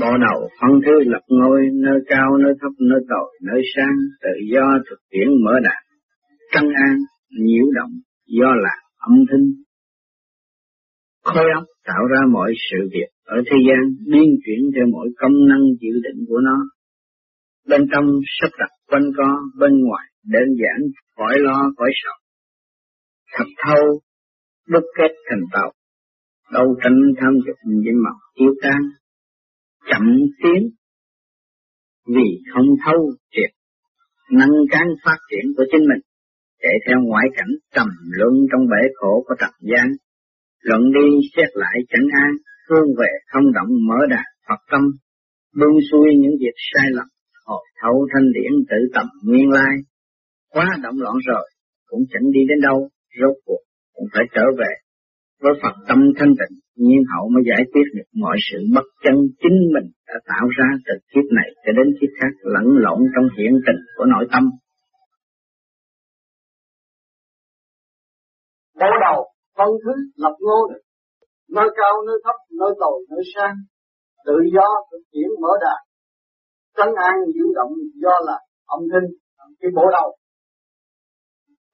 Bộ đầu phân thứ lập ngôi, nơi cao, nơi thấp, nơi tội, nơi sang, tự do thực tiễn mở đạt, trăng an, nhiễu động, do là âm thanh. Khối óc tạo ra mọi sự việc ở thế gian, biến chuyển theo mọi công năng dự định của nó. Bên trong sắp đặt quanh co, bên ngoài đơn giản, khỏi lo, khỏi sợ. Thật thâu, đúc kết thành tàu, đấu tranh tham dục với màu tiêu tan, chậm tiến. Vì không thâu triệt nâng cán phát triển của chính mình, chạy theo ngoại cảnh trầm luân trong bể khổ của trần gian luận đi xét lại chẳng an hướng về không động mở đạt Phật tâm, buông xuôi những việc sai lầm hồi thấu thanh điển tự tầm nguyên lai. Quá động loạn rồi, cũng chẳng đi đến đâu, rốt cuộc cũng phải trở về với Phật tâm thanh tịnh, nhiên hậu mới giải quyết được mọi sự bất chân chính mình đã tạo ra từ kiếp này cho đến kiếp khác lẫn lộn trong hiện tình của nội tâm. Bộ đầu, phân thứ, lập ngôn, nơi cao, nơi thấp, nơi tồi, nơi sang, tự do, thực hiện mở đạt, trấn an, diệu động do là âm thanh, cái bộ đầu.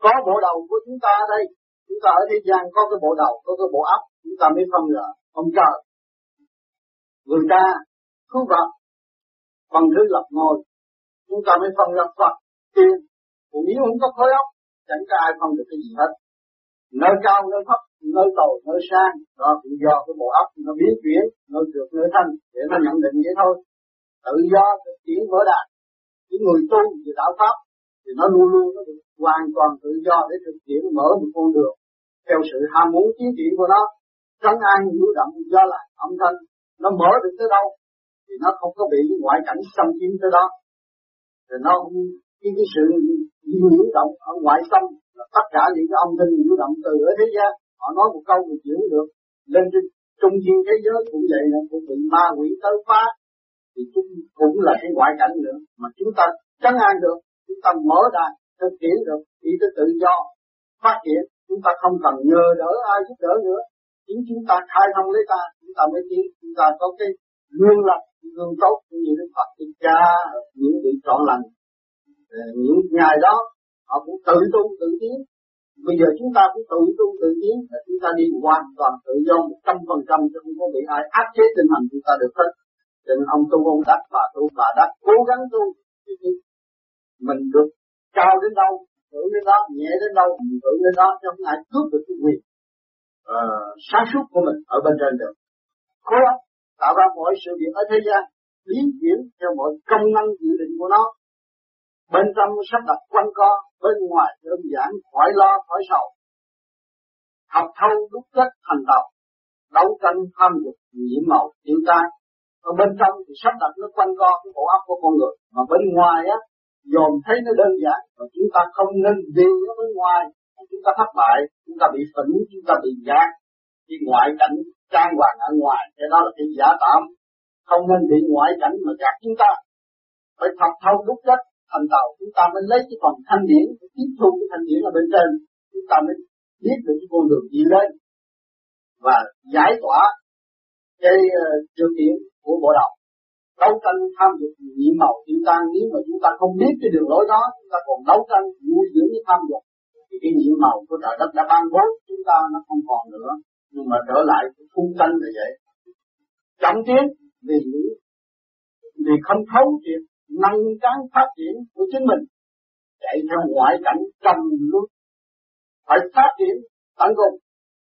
Có bộ đầu của chúng ta đây, chúng ta ở thế gian có cái bộ đầu, có cái bộ óc, chúng ta mới phân là ông trời. Người ta cứu vật bằng thứ lập ngôi. Chúng ta mới phân ra Phật, tiên. Còn nếu không có khối óc, chẳng có ai phân được cái gì hết. Nơi cao, nơi thấp, nơi tồi, nơi sang, đó cũng do cái bộ óc nó biến chuyển nơi trượt nơi thanh, để nó nhận định vậy thôi. Tự do thực chuyển mở đạt những người tu về đạo pháp, thì nó luôn luôn nó được hoàn toàn tự do để thực hiện mở một con đường theo sự ham muốn chính trị của nó trấn an nhiễu động do là âm thanh nó mở được tới đâu thì nó không có bị ngoại cảnh xâm chiếm tới đó. Rồi nó cái, cái sự nhiễu động ở ngoại xâm là tất cả những cái âm thanh nhiễu động từ ở thế gian họ nói một câu thì chuyển được. Lên trên trung thiên thế giới cũng vậy là cũng bị ma quỷ tới phá thì cũng cũng là cái ngoại cảnh nữa. Mà chúng ta trấn an được chúng ta mở ra thực hiện được thì tới tự do phát triển chúng ta không cần nhờ đỡ ai giúp đỡ nữa. Chính chúng ta khai thông lấy ta, chúng ta mới tiến, chúng ta có cái lương lập lương tốt như đức Phật. Thích Ca những vị trọn lành à, những ngày đó, họ cũng tự tu, tự tiến. Bây giờ chúng ta cũng tự tu, tự tiến, là chúng ta đi hoàn toàn tự do, một trăm phần trăm, chứ không có bị ai áp chế tinh thần chúng ta được hết. Cho nên ông tu, ông đắc, bà tu, bà đắc, cố gắng tu. Mình được cao đến đâu thử đến đó nhẹ đến đâu mình thử đến đó chứ không ai cướp được cái quyền uh, sáng suốt của mình ở bên trên được. Cố tạo ra mọi sự việc ở thế gian biến chuyển theo mọi công năng dự định của nó. Bên trong sắp đặt quanh co bên ngoài đơn giản khỏi lo khỏi sầu học thâu đúc kết thành đạo đấu tranh tham dục nhiễm màu tiêu tai, ở bên trong thì sắp đặt nó quanh co cái bộ óc của con người mà bên ngoài á dồn thấy nó đơn giản và chúng ta không nên vì nó bên ngoài chúng ta thất bại chúng ta bị phẫn chúng ta bị giác khi ngoại cảnh trang hoàng ở ngoài cái đó là cái giả tạm. Không nên bị ngoại cảnh mà gạt chúng ta. Phải thật thâu đúc chất thành tàu chúng ta mới lấy cái phần thanh điển tiếp thu cái thanh điển ở bên trên. Chúng ta mới biết được cái con đường đi lên. Và giải tỏa cái ờ, uh, điều kiện của bộ đầu đấu tranh tham dục nhiễm màu. Chúng ta nếu mà chúng ta không biết cái đường lối đó, chúng ta còn đấu tranh nuôi dưỡng cái tham dục. Thì cái nhiễm màu của trời đất đã ban bố, chúng ta nó không còn nữa. Nhưng mà trở lại cái phun tranh là vậy. Chậm tiến, vì những vì không thấu triệt nâng cán phát triển của chính mình, chạy theo ngoại cảnh trầm luôn phải phát triển, tận cùng.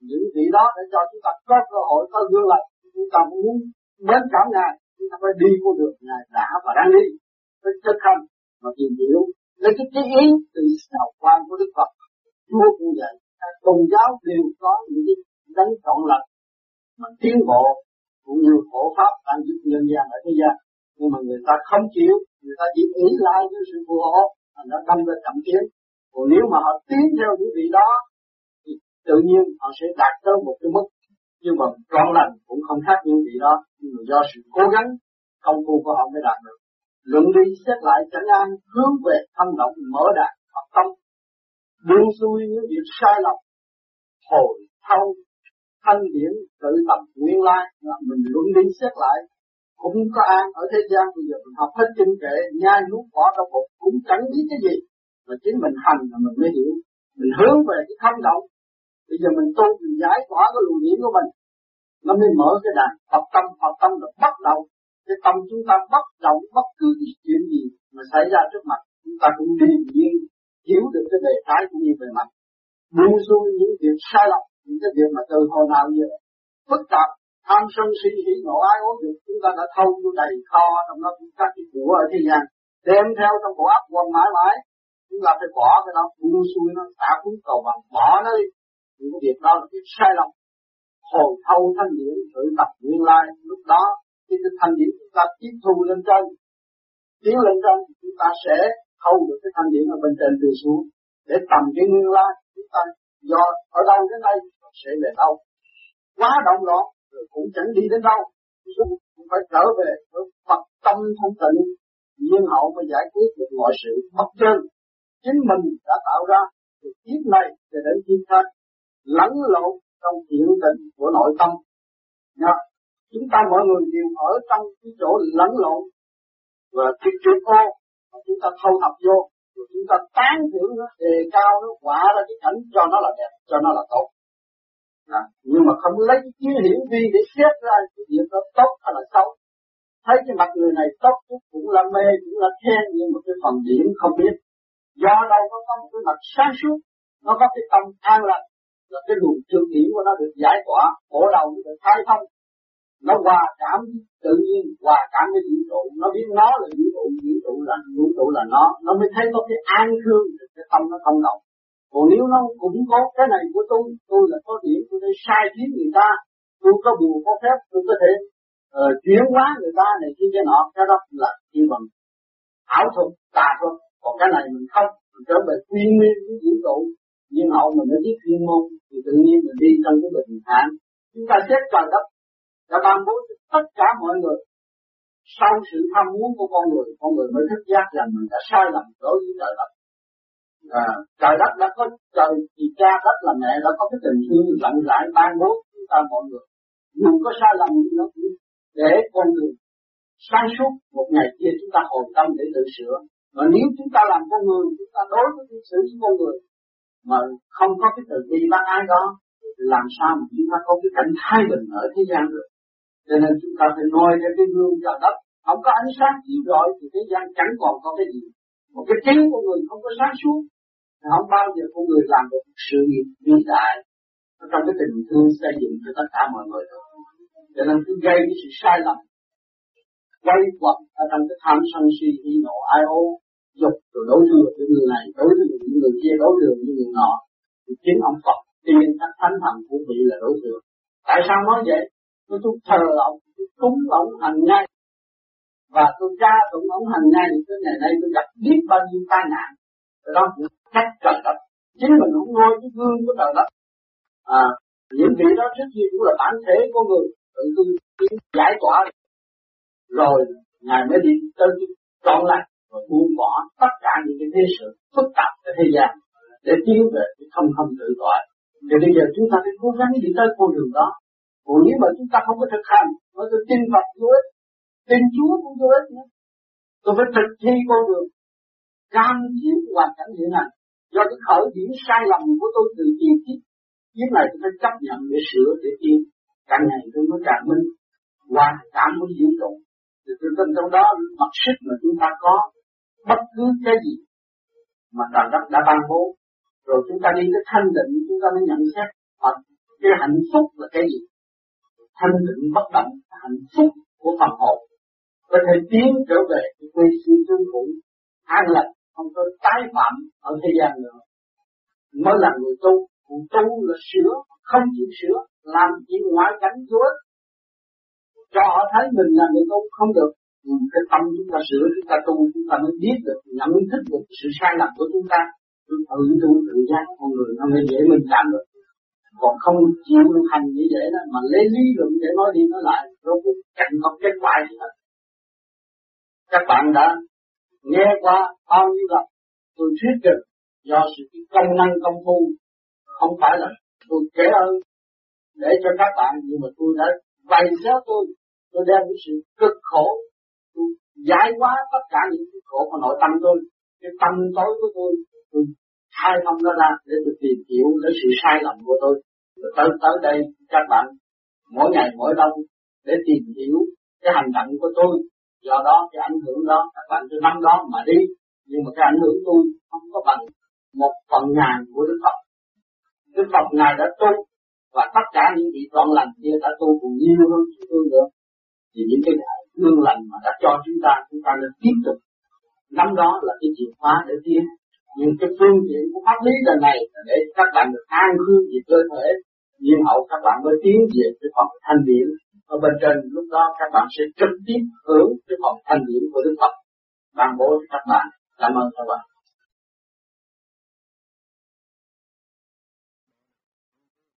Những vị đó để cho chúng ta có cơ hội, có gương lành. Chúng ta muốn đến cảm ngài chúng ta phải đi con đường ngài đã và đang đi. Phải chân không mà tìm hiểu. Lấy cái trí ý từ hào quan của đức phật. Chúa cũng vậy. Các tôn giáo đều có những cái đánh trọn lành. Mà tiến bộ cũng như hộ pháp đang giúp nhân gian ở thế gian. Nhưng mà người ta không chịu. Người ta chỉ ý lại với sự phù hộ mà nó đâm ra chậm tiến còn nếu mà họ tiến theo những vị đó, thì tự nhiên họ sẽ đạt tới một cái mức nhưng mà trọn lành cũng không khác những vị đó. Nhưng mà do sự cố gắng, công phu của họ mới đạt được. Luận đi xét lại chẳng an, hướng về thâm động mở đạt Phật tâm buông xuôi những việc sai lầm, hồi thâu, thanh điển, tự tập nguyên lai. Mình luận đi xét lại, cũng có an ở thế gian. Bây giờ mình học hết kinh kệ, nhai nuốt bỏ trong bụng, cũng chẳng biết cái gì. Mà chính mình hành là mình mới hiểu. Mình hướng về cái không động bây giờ mình tu, mình giải tỏa cái luồng điển của mình. Nó mới mở cái đàn Phật tâm. Phật tâm là bắt đầu cái tâm chúng ta bắt đầu bất cứ cái chuyện gì mà xảy ra trước mặt, chúng ta cũng điềm nhiên hiểu được cái đề thái cũng như bề mặt. Buông xuống những việc sai lầm, những cái việc mà từ hồi nào giờ phức tạp, tham sân si, hỉ nộ ái ố dục chúng ta đã thâu vô đầy kho trong đó cũng các cái của ở thế gian. Đem theo trong bộ óc quần mãi mãi, chúng ta phải bỏ cái đó, buông xuôi nó xả cuốn cầu bằng bỏ nó đi những việc đó là việc sai lầm. Hồi thâu thanh điển tự tập nguyên lai, lúc đó khi cái thanh điển chúng ta tiếp thu lên trên. Tiến lên trên chúng ta sẽ thâu được cái thanh điển ở bên trên từ xuống. Để tầm cái nguyên lai, chúng ta do ở đâu đến đây sẽ về đâu. Quá động loạn, rồi cũng chẳng đi đến đâu. Cũng phải trở về với Phật tâm thanh tịnh nhiên hậu mới giải quyết được mọi sự bất chân. Chính mình đã tạo ra từ kiếp này cho đến kiếp khác lẫn lộn trong hiện tình của nội tâm. Nha. chúng ta mọi người đều ở trong cái chỗ lẫn lộn và cái chuyện ô chúng ta thâu thập vô rồi chúng ta tán thưởng nó đề cao nó quả ra cái cảnh cho nó là đẹp cho nó là tốt. À, nhưng mà không lấy cái hiển vi để xét ra cái việc nó tốt hay là xấu. Thấy cái mặt người này tốt cũng là mê cũng là khen nhưng mà cái phần điểm không biết. Do đâu nó có một cái mặt sáng suốt nó có cái tâm an lành là cái luồng trường điểm của nó được giải tỏa khổ đầu nó được khai thông. Nó hòa cảm tự nhiên hòa cảm với vũ trụ. Nó biết nó là vũ trụ vũ trụ là vũ trụ là nó. Nó mới thấy có cái an thương cái tâm nó không động còn nếu nó cũng có cái này của tôi tôi là có điểm tôi đây sai khiến người ta tôi có buồn có phép tôi có thể uh, chuyển hóa người ta này kia cái nọ cái đó là chỉ bằng ảo thuật tà thuật. Còn cái này mình không mình trở về quy nguyên với vũ trụ. Nhưng hậu mình mới biết chuyên môn tự nhiên mình đi trong cái bình thản chúng ta xét trời đất đã ban bố tất cả mọi người. Sau sự tham muốn của con người con người mới thức giác rằng mình đã sai lầm đối với trời đất. À, trời đất đã có trời thì cha đất là mẹ đã có cái tình thương rộng rãi ban bố chúng ta mọi người. Dù có sai lầm gì nó cũng để con người sáng suốt một ngày kia chúng ta hồi tâm để tự sửa. Mà nếu chúng ta làm con người chúng ta đối với sự với con người mà không có cái từ bi bác ái đó, làm sao mà chúng ta có cái cảnh thái bình ở thế gian được? Cho nên chúng ta phải noi theo cái gương trời đất. Không có ánh sáng chiếu rọi thì thế gian chẳng còn có cái gì. Một cái trí của người không có sáng suốt. Thì không bao giờ con người làm được sự nghiệp vĩ đại trong cái tình thương xây dựng cho tất cả mọi người được cho nên cứ gây cái sự sai lầm. Quay quẩn ở trong cái tham sân si, hỉ nộ, ai ô dục, rồi đối thương với người này, đối thừa những người kia, đối thương với người nọ, thì chính ông Phật tiên các thánh thần cũng bị là đối thương tại sao nói vậy? Tôi tôi thờ ông, tôi cúng ông hàng ngày. Và tôi ca tụng ông hàng ngày cái ngày nay tôi gặp biết bao nhiêu tai nạn. Rồi đó cũng trách trời đất. Chính mình cũng ngôi cái gương của trời đất. À những vị đó trước kia cũng là bản thể của người. Tự tôi giải tỏa. Rồi, ngài mới đi tới trọn lại thế sự phức tạp của thế gian để tiến về cái không không tự tại thì bây giờ chúng ta phải cố gắng đi tới con đường đó. Còn nếu mà chúng ta không có thực hành nó tôi tin Phật vô ích, tin Chúa cũng vô ích nữa tôi phải thực thi con đường cam chịu hoàn cảnh hiện hành. Do cái khởi điểm sai lầm của tôi từ tiền kiếp kiếp này tôi phải chấp nhận để sửa, để tiến. Càng ngày tôi mới càng minh hoàn cảm với vũ trụ thì tôi tin trong đó mặc sức mà chúng ta có, bất cứ cái gì mà trời đất đã ban bố. Rồi chúng ta đi tới thanh định, chúng ta mới nhận xét và cái hạnh phúc là cái gì? Thanh định bất động, hạnh phúc của phần hồn. Có thể tiến trở về cái sư xưa tương cũ, an lành không có tái phạm ở thế gian nữa. Mới là người tu người tu là sửa, không chịu sửa, làm chuyện ngoại cảnh chúa cho họ thấy mình là người tu không được cái tâm chúng ta sửa, chúng ta tu, chúng ta mới biết được, nhận thức được sự sai lầm của chúng ta. Tự tu tự giác con người, nó mới dễ mình làm được. Còn không chịu hành như vậy đó, mà lấy lý luận để nói đi nói lại rốt cuộc chẳng có kết quả gì hết. Các bạn đã nghe qua bao nhiêu lần, tôi thuyết trình, do sự công năng công phu, không phải là tôi kể ơn để cho các bạn, nhưng mà tôi đã bày xéo tôi tôi đem cái sự cực khổ giải hóa tất cả những cái khổ của nội tâm tôi. Cái tâm tối của tôi tôi khai thông nó ra để tôi tìm hiểu lấy sự sai lầm của tôi. Rồi tới tới đây, các bạn, mỗi ngày, mỗi đông để tìm hiểu cái hành động của tôi. Do đó, cái ảnh hưởng đó, các bạn cứ nắm đó mà đi. Nhưng mà cái ảnh hưởng tôi không có bằng một phần ngàn của Đức Phật. Đức Phật ngài đã tu và tất cả những vị toàn lành kia đã tu cũng nhiều hơn chúng tôi nữa. Thì những cái đại lương lành mà đã cho chúng ta chúng ta nên tiếp tục. Nắm đó là cái chìa khóa để tiến. Những cái phương tiện của pháp lý lần này là để các bạn được an cư về cơ thể. Nhiên hậu các bạn mới tiến về cái phần thanh điển. Ở bên trên lúc đó các bạn sẽ trực tiếp hướng cái phần thanh điển của Đức Phật. Ban bố cho các bạn. Cảm ơn các bạn.